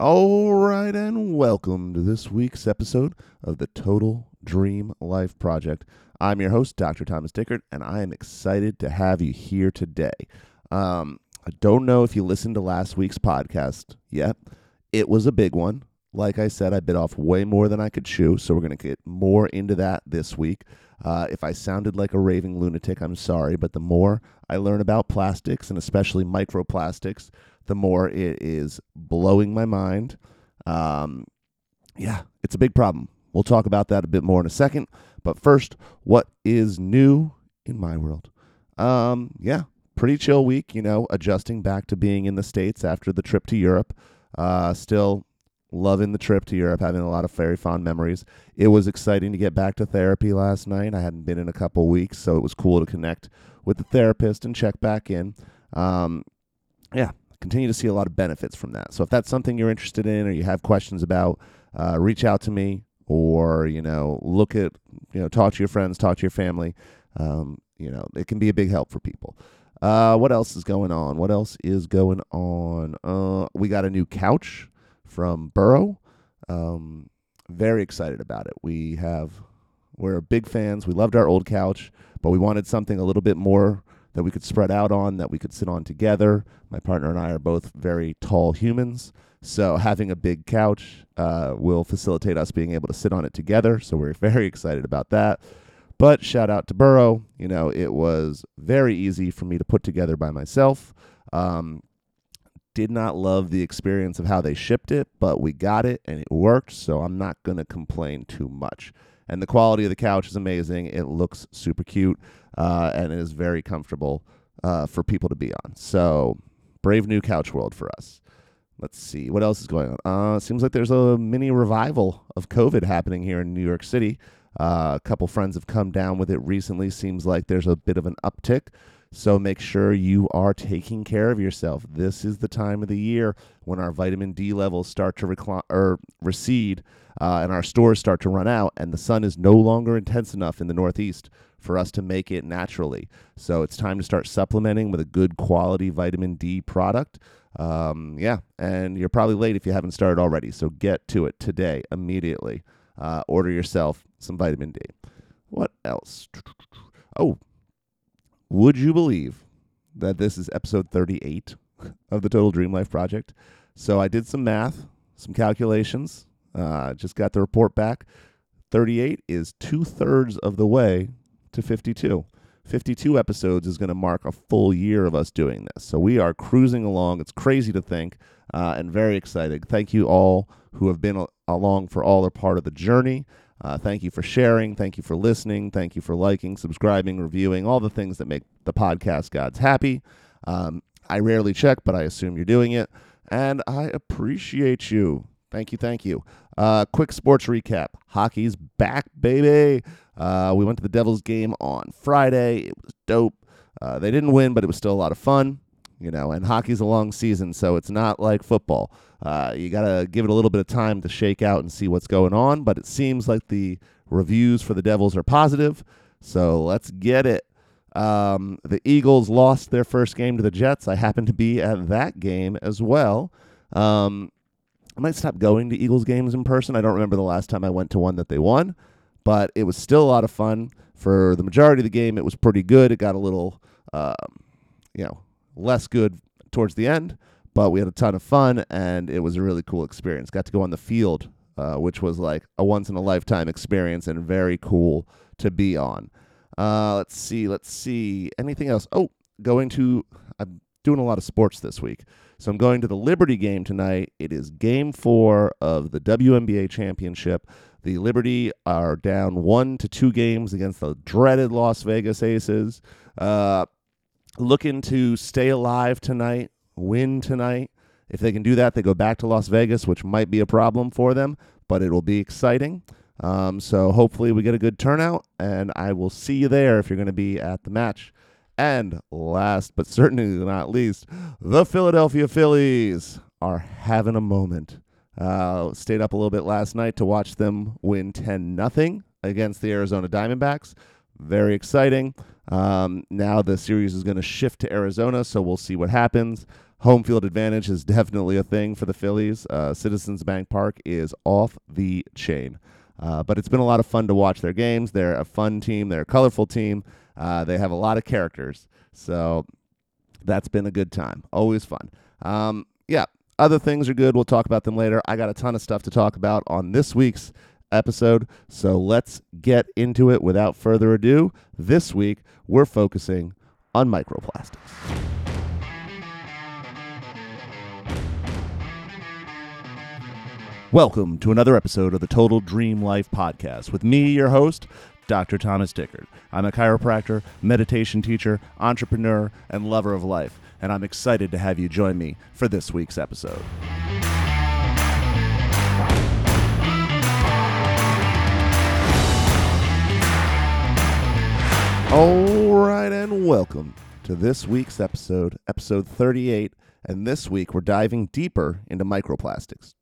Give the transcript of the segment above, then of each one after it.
All right, and welcome to this week's episode of the Total Dream Life Project. I'm your host, Dr. Thomas Dickert, and I am excited to have you here today. Um, I don't know if you listened to last week's podcast yet. It was a big one. Like I said, I bit off way more than I could chew, so we're going to get more into that this week. Uh, if I sounded like a raving lunatic, I'm sorry, but the more I learn about plastics and especially microplastics, the more it is blowing my mind. Um, yeah, it's a big problem. We'll talk about that a bit more in a second. But first, what is new in my world? Um, yeah, pretty chill week, you know, adjusting back to being in the States after the trip to Europe. Uh, still loving the trip to Europe, having a lot of very fond memories. It was exciting to get back to therapy last night. I hadn't been in a couple weeks, so it was cool to connect with the therapist and check back in. Um, yeah, continue to see a lot of benefits from that. So if that's something you're interested in or you have questions about, uh, reach out to me or you know look at you know talk to your friends, talk to your family. Um, you know it can be a big help for people. Uh, what else is going on? What else is going on? Uh, we got a new couch from Burrow. Um, very excited about it. We have we're big fans. We loved our old couch, but we wanted something a little bit more that we could spread out on, that we could sit on together. My partner and I are both very tall humans, so having a big couch uh, will facilitate us being able to sit on it together. So we're very excited about that. But shout out to Burrow. You know, it was very easy for me to put together by myself. Um, did not love the experience of how they shipped it, but we got it and it worked. So I'm not going to complain too much. And the quality of the couch is amazing. It looks super cute uh, and it is very comfortable uh, for people to be on. So brave new couch world for us. Let's see what else is going on. Uh, seems like there's a mini revival of COVID happening here in New York City. Uh, a couple friends have come down with it recently. Seems like there's a bit of an uptick. So make sure you are taking care of yourself. This is the time of the year when our vitamin D levels start to recl- or recede uh, and our stores start to run out, and the sun is no longer intense enough in the Northeast for us to make it naturally. So it's time to start supplementing with a good quality vitamin D product. Um, yeah, and you're probably late if you haven't started already. So get to it today, immediately. Uh, order yourself some vitamin D. What else? Oh, would you believe that this is episode 38 of the Total Dream Life Project? So I did some math, some calculations, uh, just got the report back. 38 is two thirds of the way to 52. 52 episodes is going to mark a full year of us doing this. So we are cruising along. It's crazy to think uh, and very excited. Thank you all who have been along for all or part of the journey. Uh, thank you for sharing. Thank you for listening. Thank you for liking, subscribing, reviewing, all the things that make the podcast gods happy. Um, I rarely check, but I assume you're doing it. And I appreciate you. Thank you. Thank you. Uh, quick sports recap hockey's back, baby. Uh, we went to the Devils game on Friday. It was dope. Uh, they didn't win, but it was still a lot of fun. You know, and hockey's a long season, so it's not like football. Uh, you got to give it a little bit of time to shake out and see what's going on, but it seems like the reviews for the Devils are positive. So let's get it. Um, the Eagles lost their first game to the Jets. I happened to be at that game as well. Um, I might stop going to Eagles games in person. I don't remember the last time I went to one that they won, but it was still a lot of fun. For the majority of the game, it was pretty good. It got a little, um, you know, less good towards the end, but we had a ton of fun and it was a really cool experience. Got to go on the field, uh, which was like a once in a lifetime experience and very cool to be on. Uh, let's see, let's see. Anything else? Oh, going to, I'm doing a lot of sports this week. So I'm going to the Liberty game tonight. It is game four of the WNBA championship. The Liberty are down one to two games against the dreaded Las Vegas Aces. Uh, looking to stay alive tonight, win tonight. If they can do that, they go back to Las Vegas, which might be a problem for them, but it will be exciting. Um, so hopefully we get a good turnout, and I will see you there if you're going to be at the match. And last but certainly not least, the Philadelphia Phillies are having a moment. Uh, stayed up a little bit last night to watch them win 10 nothing against the Arizona Diamondbacks. Very exciting. Um, now the series is going to shift to Arizona, so we'll see what happens. home field advantage is definitely a thing for the Phillies. Uh, Citizens Bank Park is off the chain. Uh, but it's been a lot of fun to watch their games. They're a fun team. They're a colorful team. Uh, they have a lot of characters. So that's been a good time. Always fun. Um, yeah, other things are good. We'll talk about them later. I got a ton of stuff to talk about on this week's episode. So let's get into it without further ado. This week, we're focusing on microplastics. Welcome to another episode of the Total Dream Life podcast with me, your host, Dr. Thomas Dickard. I'm a chiropractor, meditation teacher, entrepreneur, and lover of life, and I'm excited to have you join me for this week's episode. All right, and welcome to this week's episode, episode 38. And this week, we're diving deeper into microplastics.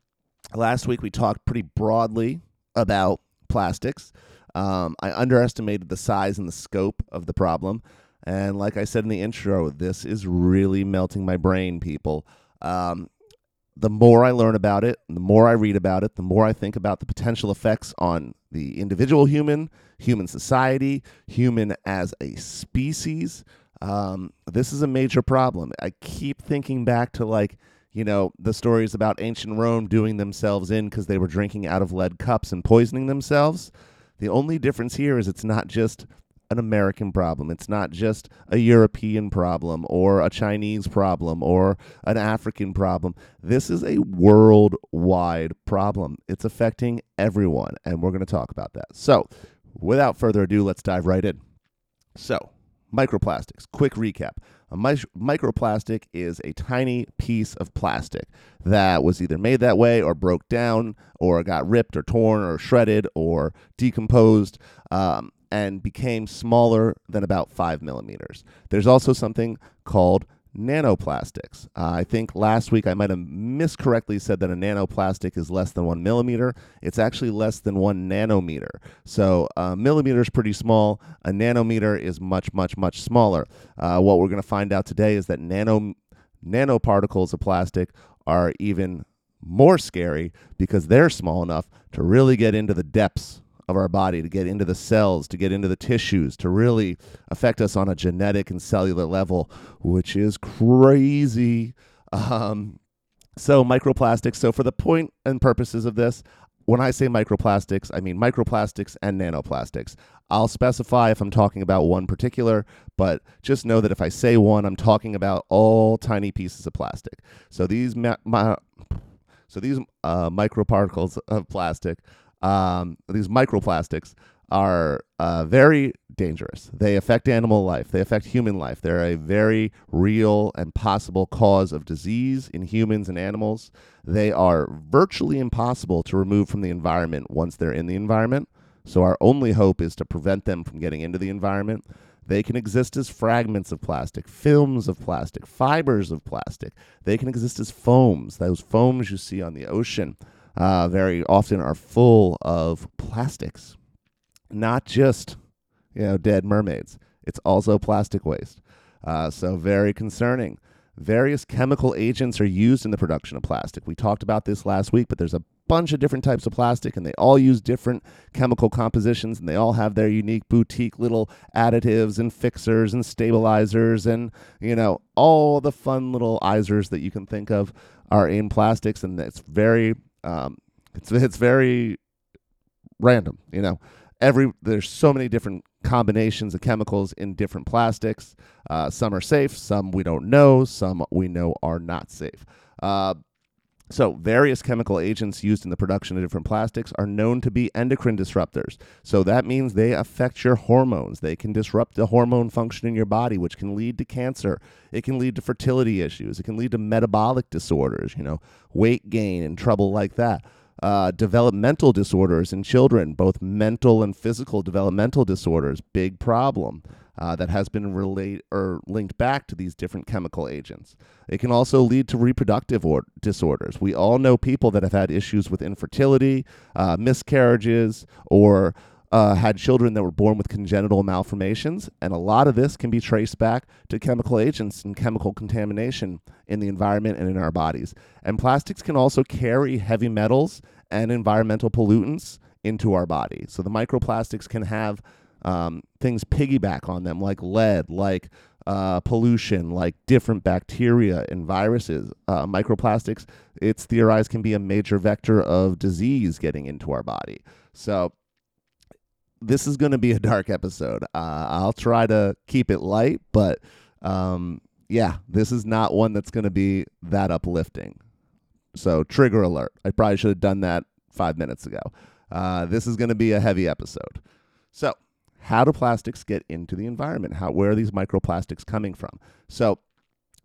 Last week, we talked pretty broadly about plastics. Um, I underestimated the size and the scope of the problem. And like I said in the intro, this is really melting my brain, people. Um, the more I learn about it, the more I read about it, the more I think about the potential effects on the individual human, human society, human as a species. Um, this is a major problem. I keep thinking back to like, you know, the stories about ancient Rome doing themselves in because they were drinking out of lead cups and poisoning themselves. The only difference here is it's not just an American problem. It's not just a European problem or a Chinese problem or an African problem. This is a worldwide problem. It's affecting everyone, and we're going to talk about that. So, without further ado, let's dive right in. So, microplastics. Quick recap. A mi- microplastic is a tiny piece of plastic that was either made that way or broke down or got ripped or torn or shredded or decomposed. Um, and became smaller than about five millimeters. There's also something called nanoplastics. Uh, I think last week I might have miscorrectly said that a nanoplastic is less than one millimeter. It's actually less than one nanometer. So a millimeter is pretty small. A nanometer is much, much, much smaller. Uh, what we're going to find out today is that nano nanoparticles of plastic are even more scary because they're small enough to really get into the depths of our body, to get into the cells, to get into the tissues, to really affect us on a genetic and cellular level, which is crazy. Um, so, microplastics. So, for the point and purposes of this, when I say microplastics, I mean microplastics and nanoplastics. I'll specify if I'm talking about one particular, but just know that if I say one, I'm talking about all tiny pieces of plastic. So these ma- so these uh, microparticles of plastic um, these microplastics are uh, very dangerous. They affect animal life, they affect human life. They're a very real and possible cause of disease in humans and animals. They are virtually impossible to remove from the environment once they're in the environment. So, our only hope is to prevent them from getting into the environment. They can exist as fragments of plastic, films of plastic, fibers of plastic. They can exist as foams, those foams you see on the ocean uh, very often are full of plastics, not just you know dead mermaids. It's also plastic waste. Uh, so very concerning. Various chemical agents are used in the production of plastic. We talked about this last week, but there's a bunch of different types of plastic and they all use different chemical compositions and they all have their unique boutique little additives and fixers and stabilizers and you know all the fun little isers that you can think of are in plastics and it's very um, it's it's very random, you know. Every there's so many different combinations of chemicals in different plastics. Uh, some are safe, some we don't know, some we know are not safe. Uh, so, various chemical agents used in the production of different plastics are known to be endocrine disruptors. So, that means they affect your hormones. They can disrupt the hormone function in your body, which can lead to cancer. It can lead to fertility issues. It can lead to metabolic disorders, you know, weight gain and trouble like that. Uh, developmental disorders in children, both mental and physical developmental disorders, big problem uh, that has been relate or linked back to these different chemical agents. It can also lead to reproductive or- disorders. We all know people that have had issues with infertility, uh, miscarriages, or uh, had children that were born with congenital malformations, and a lot of this can be traced back to chemical agents and chemical contamination in the environment and in our bodies. And plastics can also carry heavy metals and environmental pollutants into our body. So the microplastics can have um, things piggyback on them, like lead, like uh, pollution, like different bacteria and viruses. Uh, microplastics, it's theorized, can be a major vector of disease getting into our body. So this is going to be a dark episode. Uh, I'll try to keep it light, but um, yeah, this is not one that's going to be that uplifting. So, trigger alert. I probably should have done that five minutes ago. Uh, this is going to be a heavy episode. So, how do plastics get into the environment? How where are these microplastics coming from? So,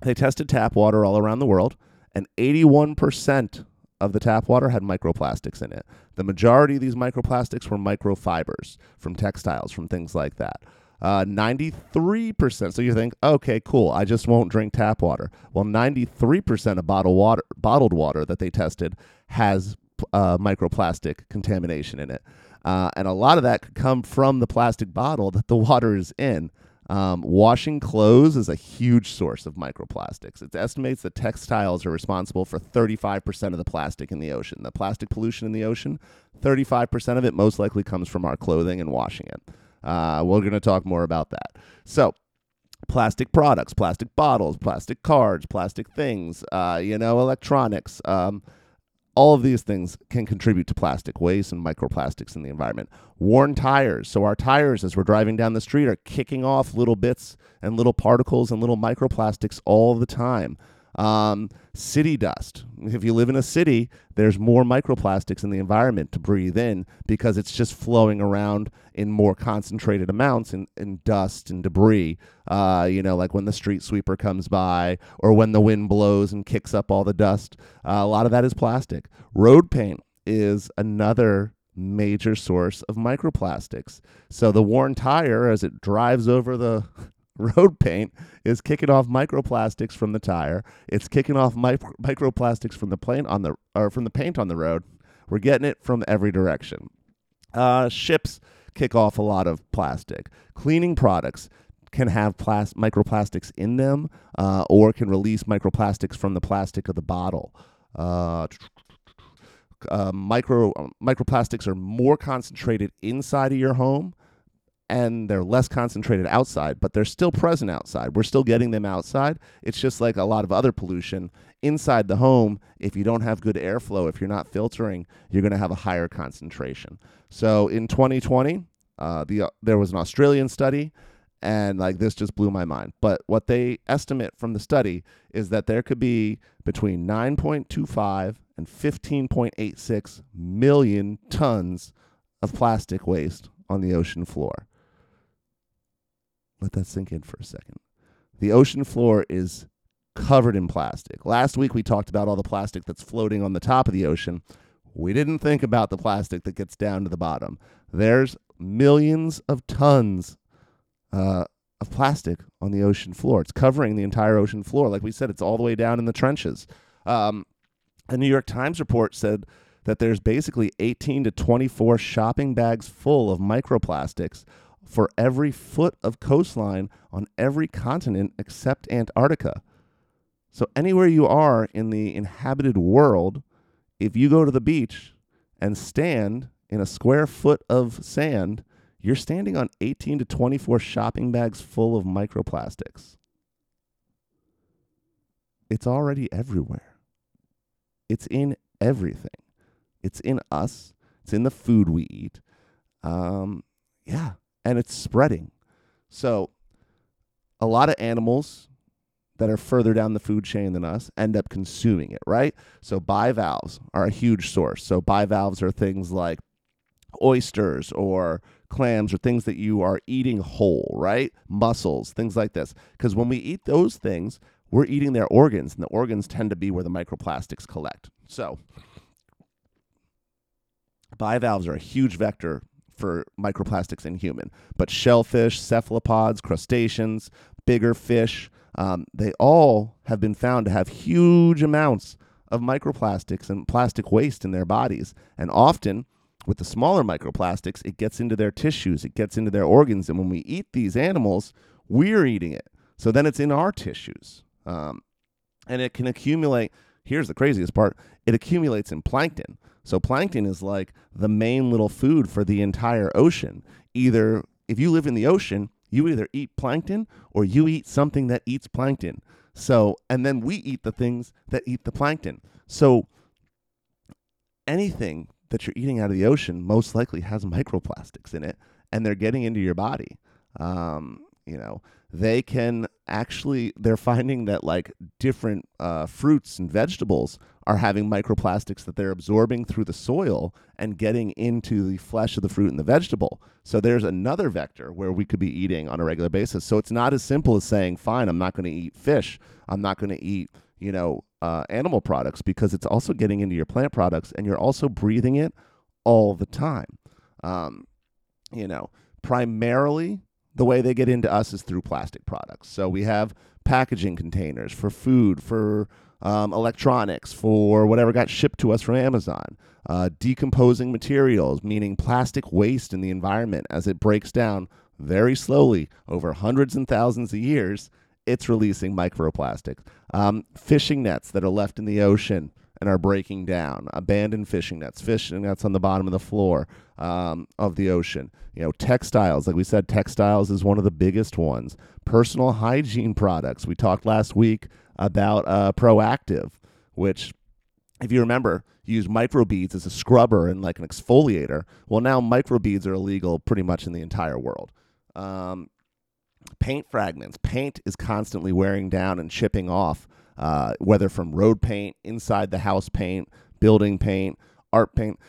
they tested tap water all around the world, and 81% of the tap water had microplastics in it. The majority of these microplastics were microfibers from textiles, from things like that. Uh, 93%. So you think, okay, cool, I just won't drink tap water. Well, 93% of bottled water, bottled water that they tested has uh, microplastic contamination in it. Uh, and a lot of that could come from the plastic bottle that the water is in. Um, washing clothes is a huge source of microplastics. It estimates that textiles are responsible for 35% of the plastic in the ocean. The plastic pollution in the ocean, 35% of it most likely comes from our clothing and washing it. Uh, we're going to talk more about that. So, plastic products, plastic bottles, plastic cards, plastic things, uh, you know, electronics. Um, all of these things can contribute to plastic waste and microplastics in the environment. Worn tires. So, our tires, as we're driving down the street, are kicking off little bits and little particles and little microplastics all the time. Um, city dust. If you live in a city, there's more microplastics in the environment to breathe in because it's just flowing around in more concentrated amounts in, in dust and debris. Uh, you know, like when the street sweeper comes by or when the wind blows and kicks up all the dust. Uh, a lot of that is plastic. Road paint is another major source of microplastics. So the worn tire, as it drives over the road paint is kicking off microplastics from the tire. It's kicking off micro- microplastics from the plane on the or from the paint on the road. We're getting it from every direction. Uh, ships kick off a lot of plastic. Cleaning products can have plas- microplastics in them, uh, or can release microplastics from the plastic of the bottle. Uh, uh, micro microplastics are more concentrated inside of your home and they're less concentrated outside, but they're still present outside. We're still getting them outside. It's just like a lot of other pollution inside the home. If you don't have good airflow, if you're not filtering, you're going to have a higher concentration. So in 2020, uh, the uh, there was an Australian study, and like this just blew my mind. But what they estimate from the study is that there could be between 9.25 and 15.86 million tons of plastic waste on the ocean floor. Let that sink in for a second. The ocean floor is covered in plastic. Last week we talked about all the plastic that's floating on the top of the ocean. We didn't think about the plastic that gets down to the bottom. There's millions of tons uh, of plastic on the ocean floor. It's covering the entire ocean floor. Like we said, it's all the way down in the trenches. Um, a New York Times report said that there's basically 18 to 24 shopping bags full of microplastics for every foot of coastline on every continent except Antarctica. So, anywhere you are in the inhabited world, if you go to the beach and stand in a square foot of sand, you're standing on 18 to 24 shopping bags full of microplastics. It's already everywhere. It's in everything. It's in us. It's in the food we eat. Um, yeah, and it's spreading. So a lot of animals that are further down the food chain than us end up consuming it, right? So bivalves are a huge source. So bivalves are things like oysters or clams or things that you are eating whole, right? Mussels, things like this. Because when we eat those things, we're eating their organs, and the organs tend to be where the microplastics collect. So bivalves are a huge vector for microplastics in human. But shellfish, cephalopods, crustaceans, bigger fish, um, they all have been found to have huge amounts of microplastics and plastic waste in their bodies. And often, with the smaller microplastics, it gets into their tissues, it gets into their organs, and when we eat these animals, we're eating it. So then it's in our tissues, um, and it can accumulate. Here's the craziest part: it accumulates in plankton. So plankton is like the main little food for the entire ocean. Either if you live in the ocean, you either eat plankton or you eat something that eats plankton. So, and then we eat the things that eat the plankton. So, anything that you're eating out of the ocean most likely has microplastics in it, and they're getting into your body. Um, you know, they can actually, they're finding that like different uh, fruits and vegetables are having microplastics that they're absorbing through the soil and getting into the flesh of the fruit and the vegetable. So there's another vector where we could be eating on a regular basis. So it's not as simple as saying, fine, I'm not going to eat fish. I'm not going to eat, you know, uh, animal products because it's also getting into your plant products and you're also breathing it all the time. Um, you know, primarily the way they get into us is through plastic products. So we have packaging containers for food, for um, electronics, for whatever got shipped to us from Amazon. Uh, decomposing materials, meaning plastic waste in the environment as it breaks down very slowly over hundreds and thousands of years, it's releasing microplastics. Um, fishing nets that are left in the ocean and are breaking down, abandoned fishing nets, fishing nets on the bottom of the floor um, of the ocean. You know, textiles, like we said, textiles is one of the biggest ones. Personal hygiene products. We talked last week about uh, Proactiv, which, if you remember, used microbeads as a scrubber and like an exfoliator. Well, now microbeads are illegal pretty much in the entire world. Um, paint fragments. Paint is constantly wearing down and chipping off, uh, whether from road paint, inside the house paint, building paint, art paint.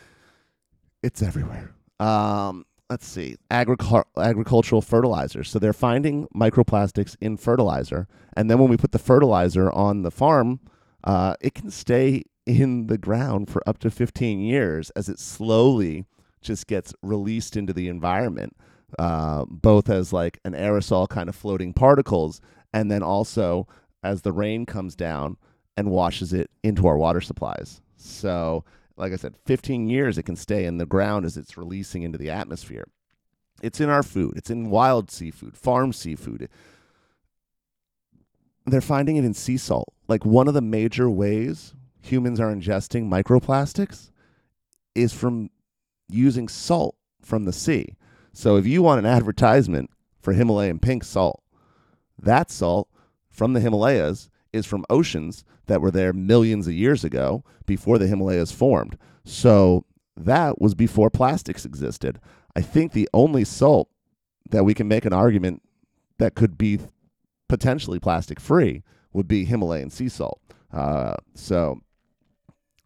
It's everywhere. Um, let's see, Agricul- agricultural fertilizers. So they're finding microplastics in fertilizer, and then when we put the fertilizer on the farm, uh, it can stay in the ground for up to 15 years as it slowly just gets released into the environment, uh, both as like an aerosol kind of floating particles, and then also as the rain comes down and washes it into our water supplies. So like I said, 15 years it can stay in the ground as it's releasing into the atmosphere. It's in our food, it's in wild seafood, farm seafood. They're finding it in sea salt. Like one of the major ways humans are ingesting microplastics is from using salt from the sea. So if you want an advertisement for Himalayan pink salt, that salt from the Himalayas is from oceans that were there millions of years ago before the Himalayas formed. So that was before plastics existed. I think the only salt that we can make an argument that could be potentially plastic free would be Himalayan sea salt. Uh, so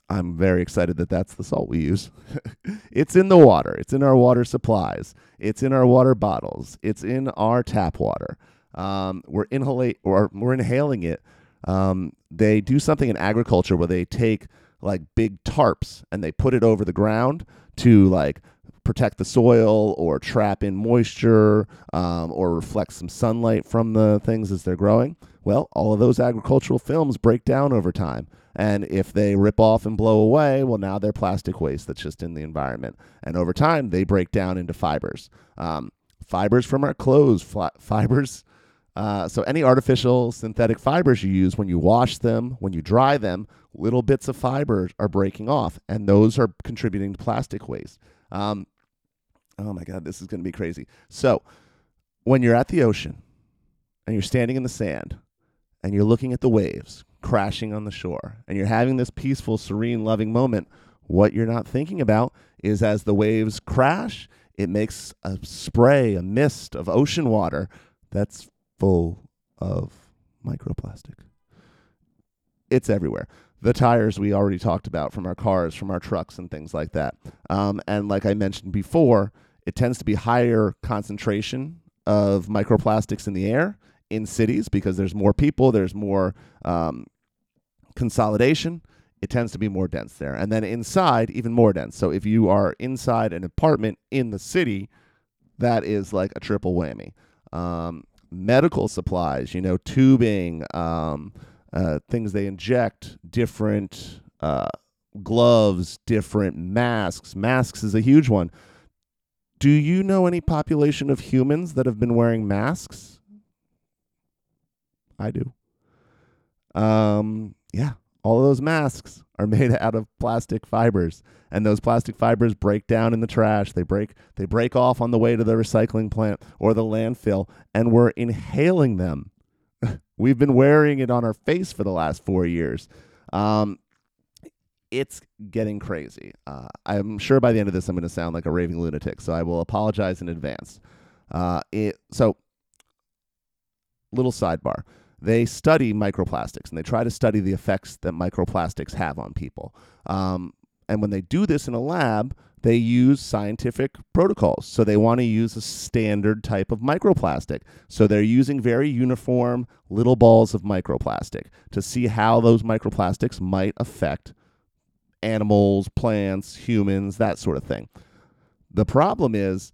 I'm very excited that that's the salt we use. it's in the water, it's in our water supplies, it's in our water bottles, it's in our tap water. Um, we're inhalate or we're inhaling it um, they do something in agriculture where they take like big tarps and they put it over the ground to like protect the soil or trap in moisture um, or reflect some sunlight from the things as they're growing. Well, all of those agricultural films break down over time. And if they rip off and blow away, well, now they're plastic waste that's just in the environment. And over time, they break down into fibers. Um, fibers from our clothes, fibers uh, so any artificial synthetic fibers you use when you wash them, when you dry them, little bits of fiber are breaking off, and those are contributing to plastic waste. Um, oh my God, this is going to be crazy. So when you're at the ocean and you're standing in the sand and you're looking at the waves crashing on the shore and you're having this peaceful, serene, loving moment, what you're not thinking about is as the waves crash, it makes a spray, a mist of ocean water that's full of microplastic. It's everywhere. The tires we already talked about from our cars, from our trucks, and things like that. Um, and like I mentioned before, it tends to be higher concentration of microplastics in the air in cities because there's more people, there's more um, consolidation. It tends to be more dense there. And then inside, even more dense. So if you are inside an apartment in the city, that is like a triple whammy. Um, medical supplies, you know, tubing, um, uh, things they inject, different uh, gloves, different masks. Masks is a huge one. Do you know any population of humans that have been wearing masks? I do. Um, yeah, all of those masks are made out of plastic fibers. And those plastic fibers break down in the trash. They break they break off on the way to the recycling plant or the landfill and we're inhaling them. We've been wearing it on our face for the last four years. Um, it's getting crazy. Uh, i'm sure by the end of this i'm going to sound like a raving lunatic so i will apologize in advance. Uh, it, so little sidebar they study microplastics and they try to study the effects that microplastics have on people. Um, and when they do this in a lab, they use scientific protocols. So they want to use a standard type of microplastic. So they're using very uniform little balls of microplastic to see how those microplastics might affect animals, plants, humans, that sort of thing. The problem is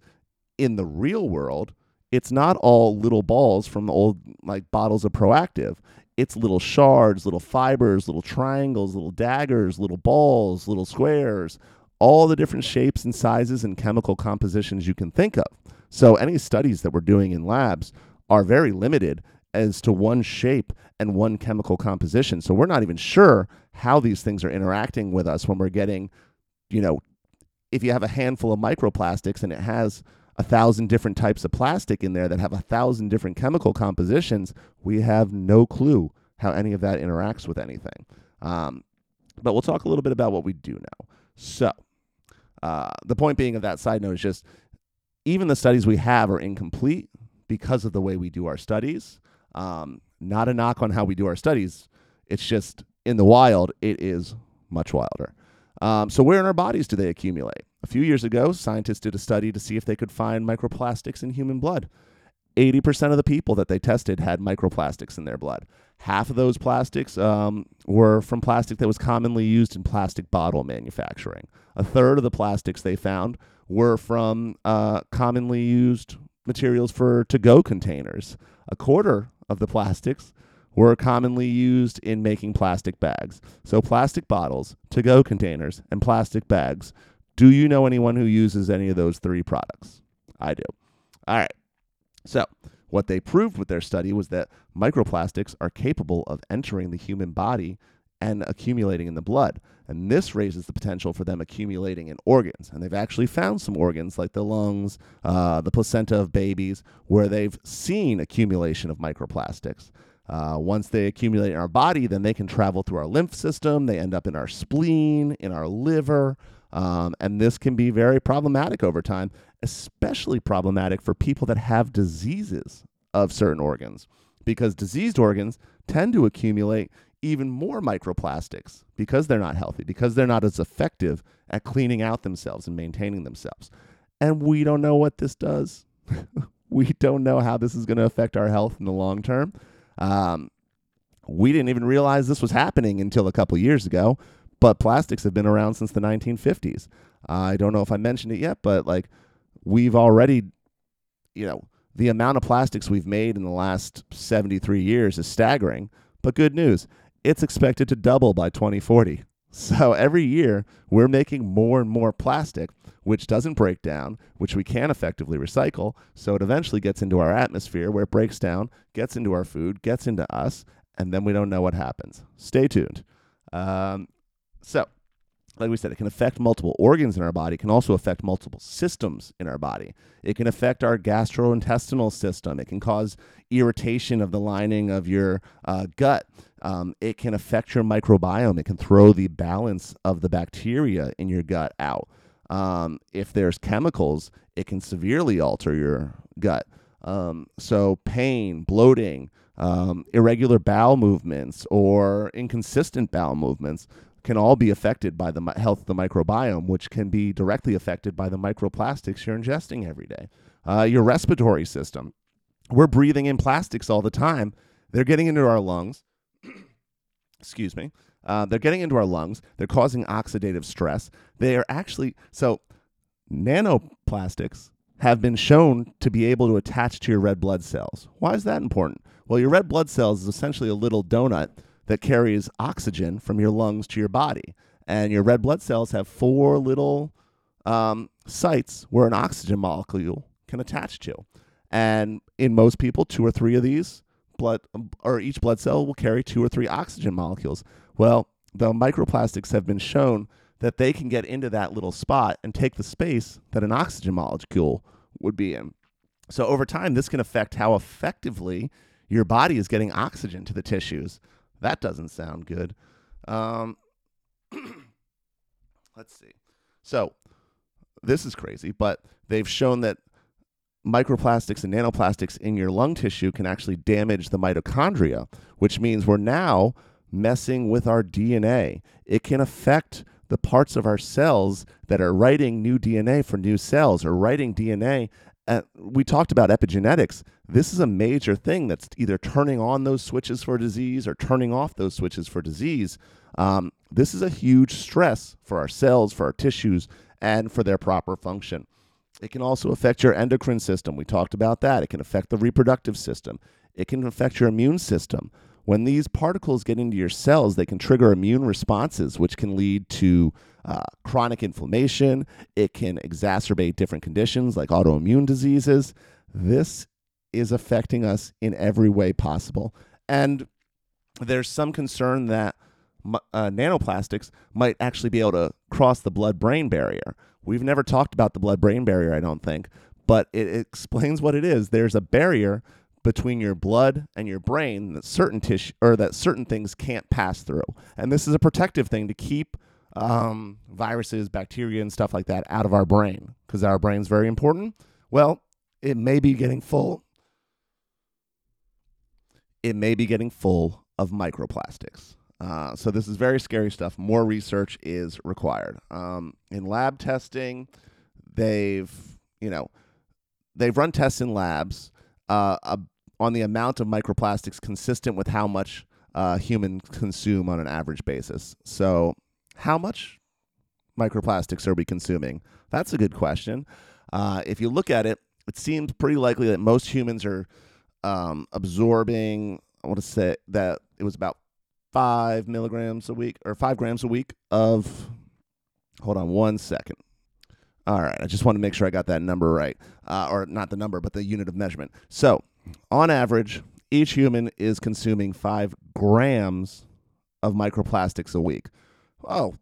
in the real world, it's not all little balls from the old like bottles of Proactiv. It's little shards, little fibers, little triangles, little daggers, little balls, little squares, all the different shapes and sizes and chemical compositions you can think of. So any studies that we're doing in labs are very limited as to one shape and one chemical composition. So we're not even sure how these things are interacting with us when we're getting, you know, if you have a handful of microplastics and it has a thousand different types of plastic in there that have a thousand different chemical compositions, we have no clue how any of that interacts with anything. Um, but we'll talk a little bit about what we do know. So, uh, the point being of that side note is just even the studies we have are incomplete because of the way we do our studies. Um, not a knock on how we do our studies. It's just in the wild, it is much wilder. Um, so, where in our bodies do they accumulate? A few years ago, scientists did a study to see if they could find microplastics in human blood. 80% of the people that they tested had microplastics in their blood. Half of those plastics um, were from plastic that was commonly used in plastic bottle manufacturing. A third of the plastics they found were from uh, commonly used materials for to go containers. A quarter of the plastics were commonly used in making plastic bags. So, plastic bottles, to go containers, and plastic bags. Do you know anyone who uses any of those three products? I do. All right. So, what they proved with their study was that microplastics are capable of entering the human body and accumulating in the blood. And this raises the potential for them accumulating in organs. And they've actually found some organs like the lungs, uh, the placenta of babies, where they've seen accumulation of microplastics. Uh, once they accumulate in our body, then they can travel through our lymph system. They end up in our spleen, in our liver. Um, and this can be very problematic over time, especially problematic for people that have diseases of certain organs, because diseased organs tend to accumulate even more microplastics because they're not healthy, because they're not as effective at cleaning out themselves and maintaining themselves. And we don't know what this does. we don't know how this is going to affect our health in the long term. Um, we didn't even realize this was happening until a couple years ago, but plastics have been around since the 1950s. Uh, I don't know if I mentioned it yet, but like we've already, you know, the amount of plastics we've made in the last 73 years is staggering. But good news, it's expected to double by 2040. So every year we're making more and more plastic, which doesn't break down, which we can effectively recycle. So it eventually gets into our atmosphere where it breaks down, gets into our food, gets into us, and then we don't know what happens. Stay tuned. Um, so, like we said, it can affect multiple organs in our body. It can also affect multiple systems in our body. It can affect our gastrointestinal system. It can cause irritation of the lining of your uh, gut. Um, it can affect your microbiome. It can throw the balance of the bacteria in your gut out. Um, if there's chemicals, it can severely alter your gut. Um, so, pain, bloating, um, irregular bowel movements, or inconsistent bowel movements can all be affected by the health of the microbiome, which can be directly affected by the microplastics you're ingesting every day. Uh, your respiratory system. We're breathing in plastics all the time. They're getting into our lungs excuse me, uh, they're getting into our lungs. They're causing oxidative stress. They are actually, so nanoplastics have been shown to be able to attach to your red blood cells. Why is that important? Well, your red blood cells is essentially a little donut that carries oxygen from your lungs to your body. And your red blood cells have four little um, sites where an oxygen molecule can attach to. And in most people, two or three of these blood or each blood cell will carry two or three oxygen molecules. Well, the microplastics have been shown that they can get into that little spot and take the space that an oxygen molecule would be in. So over time, this can affect how effectively your body is getting oxygen to the tissues. That doesn't sound good. Um, let's see. So this is crazy, but they've shown that microplastics and nanoplastics in your lung tissue can actually damage the mitochondria, which means we're now messing with our DNA. It can affect the parts of our cells that are writing new DNA for new cells or writing DNA. Uh, we talked about epigenetics. This is a major thing that's either turning on those switches for disease or turning off those switches for disease. Um, this is a huge stress for our cells, for our tissues, and for their proper function. It can also affect your endocrine system. We talked about that. It can affect the reproductive system. It can affect your immune system. When these particles get into your cells, they can trigger immune responses, which can lead to uh, chronic inflammation. It can exacerbate different conditions like autoimmune diseases. This is affecting us in every way possible. And there's some concern that uh, nanoplastics might actually be able to cross the blood brain barrier. We've never talked about the blood brain barrier, I don't think, but it explains what it is. There's a barrier between your blood and your brain that certain tissue or that certain things can't pass through. And this is a protective thing to keep um, viruses, bacteria, and stuff like that out of our brain because our brain's very important. Well, it may be getting full. It may be getting full of microplastics. Uh, so this is very scary stuff. More research is required. Um, in lab testing, they've you know they've run tests in labs uh, on the amount of microplastics consistent with how much uh, humans consume on an average basis. So, how much microplastics are we consuming? That's a good question. Uh, if you look at it, it seems pretty likely that most humans are um, absorbing. I want to say that it was about five milligrams a week or five grams a week of. Hold on one second. All right, I just want to make sure I got that number right, uh, or not the number, but the unit of measurement. So on average, each human is consuming five grams of microplastics a week. Oh,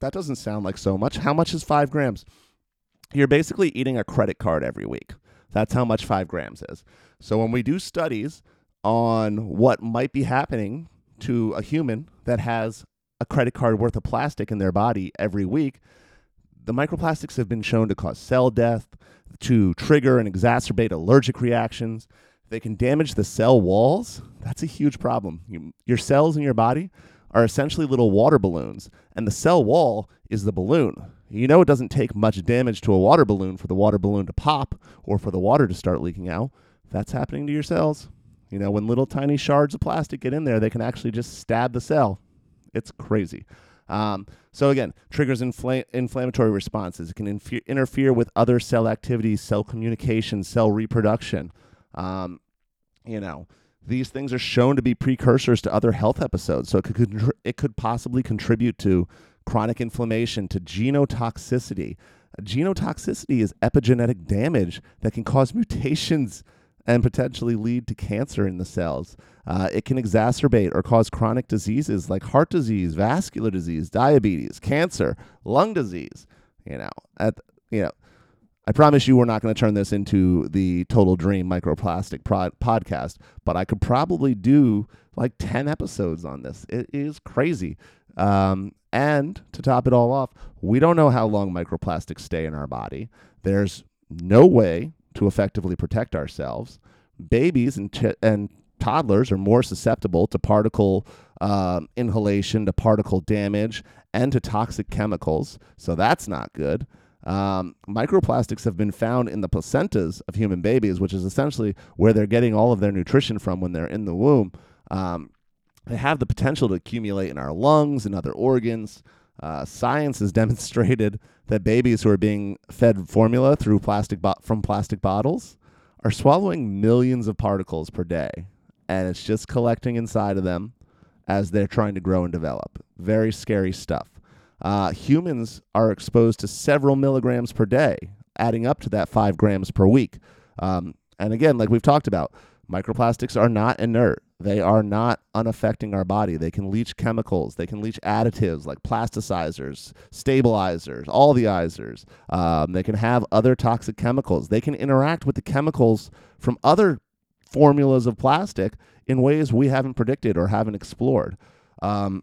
that doesn't sound like so much. How much is five grams? You're basically eating a credit card every week. That's how much five grams is. So when we do studies on what might be happening to a human that has a credit card worth of plastic in their body every week, the microplastics have been shown to cause cell death, to trigger and exacerbate allergic reactions. They can damage the cell walls. That's a huge problem. You, your cells in your body are essentially little water balloons, and the cell wall is the balloon. You know, it doesn't take much damage to a water balloon for the water balloon to pop or for the water to start leaking out. That's happening to your cells. You know, when little tiny shards of plastic get in there, they can actually just stab the cell. It's crazy. Um, so again, triggers infl- inflammatory responses. It can interfere with other cell activities, cell communication, cell reproduction. Um, you know, these things are shown to be precursors to other health episodes. So it could it could possibly contribute to chronic inflammation, to genotoxicity. Genotoxicity is epigenetic damage that can cause mutations and potentially lead to cancer in the cells. Uh, it can exacerbate or cause chronic diseases like heart disease, vascular disease, diabetes, cancer, lung disease. You know, at you know, I promise you, we're not going to turn this into the Total Dream Microplastic pro- podcast, but I could probably do like ten episodes on this. It is crazy. Um, and to top it all off, we don't know how long microplastics stay in our body. There's no way to effectively protect ourselves. Babies and, ch- and toddlers are more susceptible to particle uh, inhalation, to particle damage, and to toxic chemicals. So that's not good. Um, microplastics have been found in the placentas of human babies, which is essentially where they're getting all of their nutrition from when they're in the womb. Um, they have the potential to accumulate in our lungs and other organs. Uh, science has demonstrated that babies who are being fed formula through plastic bo- from plastic bottles are swallowing millions of particles per day, and it's just collecting inside of them as they're trying to grow and develop. Very scary stuff. Uh, humans are exposed to several milligrams per day, adding up to that five grams per week. Um, and again, like we've talked about, microplastics are not inert. They are not unaffecting our body. They can leach chemicals. They can leach additives like plasticizers, stabilizers, all the izers. Um, they can have other toxic chemicals. They can interact with the chemicals from other formulas of plastic in ways we haven't predicted or haven't explored. Um,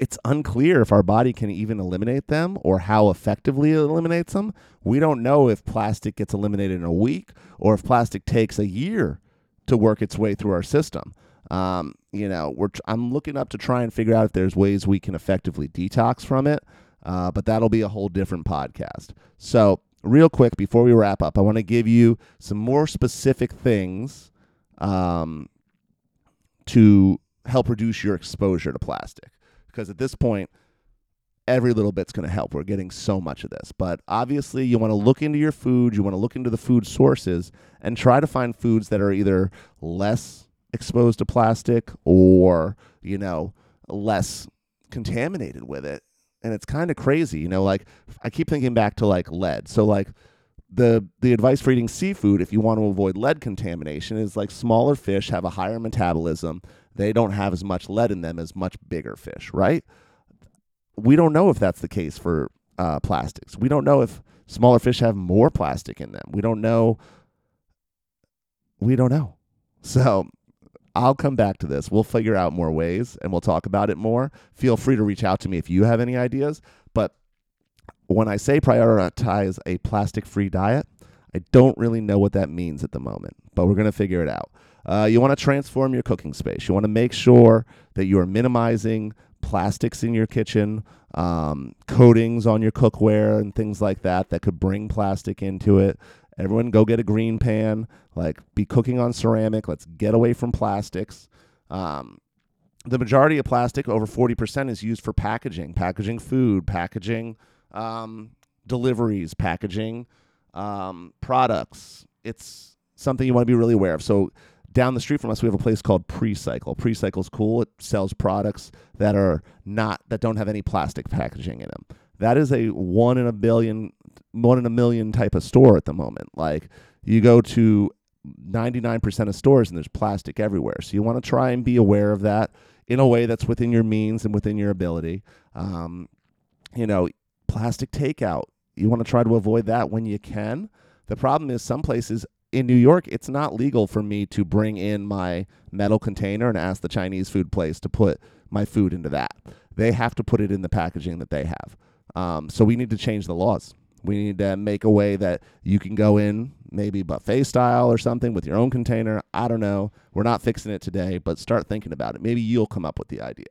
it's unclear if our body can even eliminate them or how effectively it eliminates them. We don't know if plastic gets eliminated in a week or if plastic takes a year to work its way through our system. Um, you know, we're I'm looking up to try and figure out if there's ways we can effectively detox from it, uh, but that'll be a whole different podcast. So, real quick before we wrap up, I want to give you some more specific things um, to help reduce your exposure to plastic. Because at this point, every little bit's going to help. We're getting so much of this. But obviously, you want to look into your food, you want to look into the food sources, and try to find foods that are either less exposed to plastic or, you know, less contaminated with it. And it's kind of crazy, you know, like I keep thinking back to like lead. So like the the advice for eating seafood if you want to avoid lead contamination is like smaller fish have a higher metabolism. They don't have as much lead in them as much bigger fish, right? We don't know if that's the case for uh, plastics. We don't know if smaller fish have more plastic in them. We don't know. We don't know. So I'll come back to this. We'll figure out more ways and we'll talk about it more. Feel free to reach out to me if you have any ideas. When I say prioritize a plastic free diet, I don't really know what that means at the moment, but we're going to figure it out. Uh, you want to transform your cooking space. You want to make sure that you are minimizing plastics in your kitchen, um, coatings on your cookware, and things like that that could bring plastic into it. Everyone go get a green pan. Like, be cooking on ceramic. Let's get away from plastics. Um, the majority of plastic, over 40%, is used for packaging, packaging food, packaging um, deliveries, packaging um, products. It's something you want to be really aware of. So, down the street from us, we have a place called Precycle. Precycle's cool. It sells products that are not that don't have any plastic packaging in them. That is a one in a billion, one in a million type of store at the moment. Like you go to 99% of stores and there's plastic everywhere. So you want to try and be aware of that in a way that's within your means and within your ability. Um, you know, plastic takeout. You want to try to avoid that when you can. The problem is some places in New York, it's not legal for me to bring in my metal container and ask the Chinese food place to put my food into that. They have to put it in the packaging that they have. Um, so we need to change the laws. We need to make a way that you can go in, maybe buffet style or something with your own container. I don't know. We're not fixing it today, but start thinking about it. Maybe you'll come up with the idea.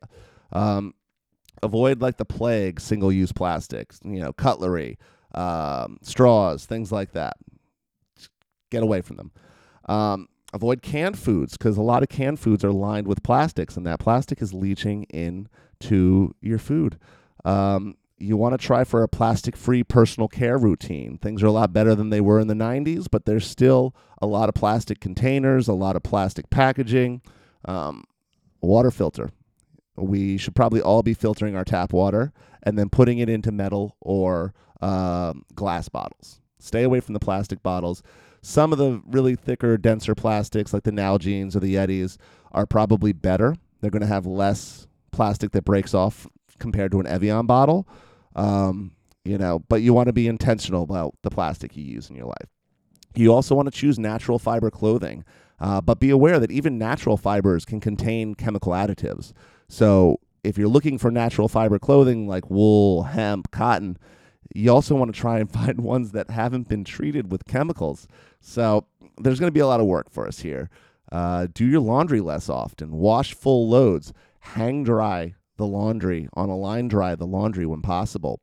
Um, avoid like the plague single use plastics, you know, cutlery, um, straws, things like that. Get away from them. Um, avoid canned foods because a lot of canned foods are lined with plastics, and that plastic is leaching into your food. Um, you want to try for a plastic free personal care routine. Things are a lot better than they were in the 90s, but there's still a lot of plastic containers, a lot of plastic packaging. Um, water filter. We should probably all be filtering our tap water and then putting it into metal or um, glass bottles. Stay away from the plastic bottles. Some of the really thicker, denser plastics, like the Nalgene's or the Yetis, are probably better. They're going to have less plastic that breaks off compared to an Evian bottle. Um, you know, but you want to be intentional about the plastic you use in your life. You also want to choose natural fiber clothing, uh, but be aware that even natural fibers can contain chemical additives. So if you're looking for natural fiber clothing like wool, hemp, cotton, you also want to try and find ones that haven't been treated with chemicals. So there's going to be a lot of work for us here. Uh, do your laundry less often, wash full loads, hang dry the laundry, on a line dry the laundry when possible.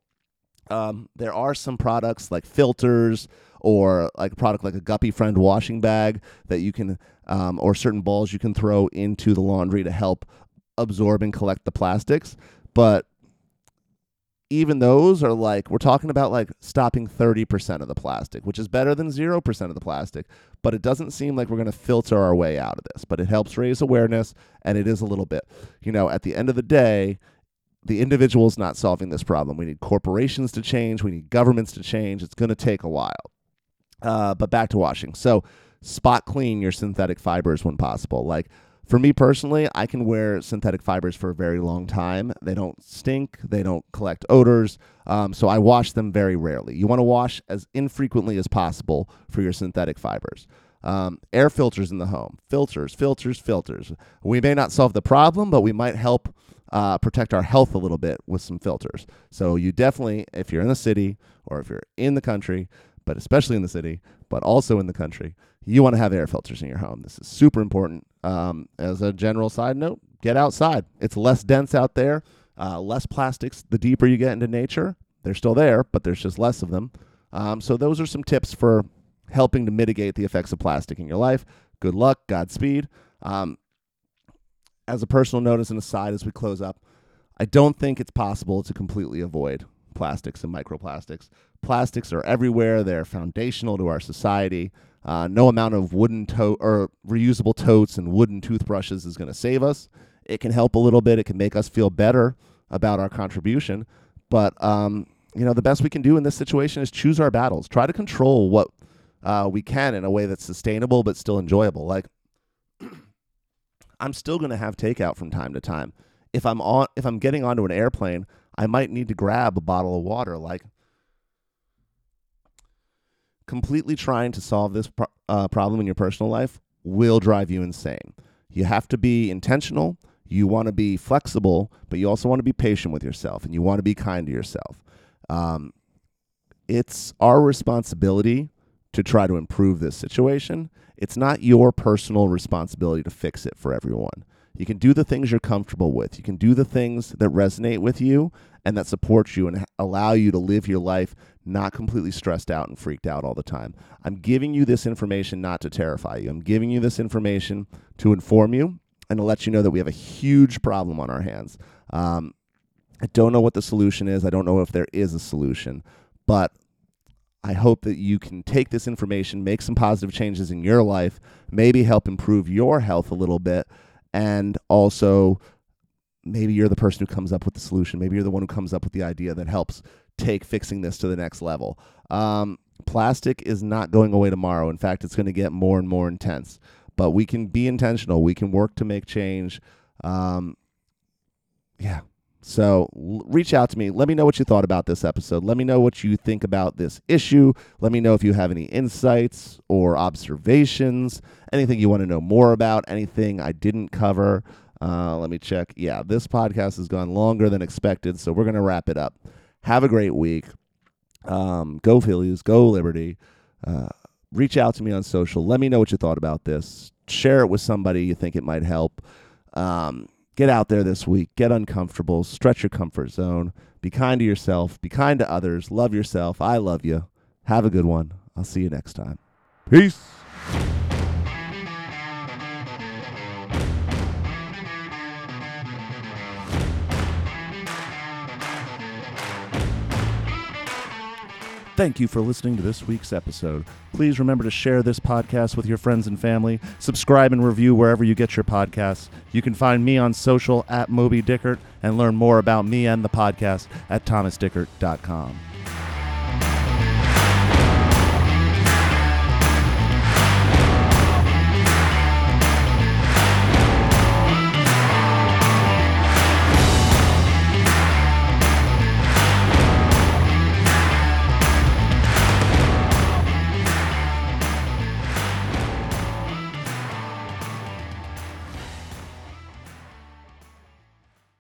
Um, there are some products like filters or like a product like a Guppy Friend washing bag that you can, um, or certain balls you can throw into the laundry to help absorb and collect the plastics. But even those are like we're talking about like stopping 30% of the plastic which is better than 0% of the plastic but it doesn't seem like we're going to filter our way out of this but it helps raise awareness and it is a little bit you know at the end of the day the individual is not solving this problem. We need corporations to change. We need governments to change. It's going to take a while. Uh, but back to washing. So spot clean your synthetic fibers when possible. Like for me personally, I can wear synthetic fibers for a very long time. They don't stink, they don't collect odors, um, so I wash them very rarely. You want to wash as infrequently as possible for your synthetic fibers. Um, air filters in the home, filters, filters, filters. We may not solve the problem, but we might help uh, protect our health a little bit with some filters. So you definitely, if you're in the city or if you're in the country, but especially in the city, but also in the country, you want to have air filters in your home. This is super important. Um, as a general side note, get outside. It's less dense out there, uh, less plastics. The deeper you get into nature, they're still there, but there's just less of them. Um, so those are some tips for helping to mitigate the effects of plastic in your life. Good luck, Godspeed. Um, as a personal note, as an aside, as we close up, I don't think it's possible to completely avoid plastics and microplastics. Plastics are everywhere. They're foundational to our society. Uh, no amount of wooden tote or reusable totes and wooden toothbrushes is going to save us. It can help a little bit. It can make us feel better about our contribution. But um, you know, the best we can do in this situation is choose our battles. Try to control what uh, we can in a way that's sustainable but still enjoyable. Like, I'm still going to have takeout from time to time. If I'm on, if I'm getting onto an airplane, I might need to grab a bottle of water. Like, completely trying to solve this pro- uh, problem in your personal life will drive you insane. You have to be intentional. You want to be flexible, but you also want to be patient with yourself and you want to be kind to yourself. Um, it's our responsibility to try to improve this situation. It's not your personal responsibility to fix it for everyone. You can do the things you're comfortable with. You can do the things that resonate with you and that support you and allow you to live your life not completely stressed out and freaked out all the time. I'm giving you this information not to terrify you. I'm giving you this information to inform you and to let you know that we have a huge problem on our hands. Um, I don't know what the solution is. I don't know if there is a solution, but I hope that you can take this information, make some positive changes in your life, maybe help improve your health a little bit, and also maybe you're the person who comes up with the solution. Maybe you're the one who comes up with the idea that helps take fixing this to the next level. Um, plastic is not going away tomorrow. In fact, it's going to get more and more intense. But we can be intentional. We can work to make change. Um, yeah. So l- reach out to me. Let me know what you thought about this episode. Let me know what you think about this issue. Let me know if you have any insights or observations, anything you want to know more about, anything I didn't cover. Uh, let me check. Yeah, this podcast has gone longer than expected, so we're going to wrap it up. Have a great week. Um, go Phillies. Go Liberty. Uh, reach out to me on social. Let me know what you thought about this. Share it with somebody you think it might help. Um, get out there this week. Get uncomfortable. Stretch your comfort zone. Be kind to yourself. Be kind to others. Love yourself. I love you. Have a good one. I'll see you next time. Peace. Thank you for listening to this week's episode. Please remember to share this podcast with your friends and family. Subscribe and review wherever you get your podcasts. You can find me on social at Moby Dickert and learn more about me and the podcast at thomasdickert.com.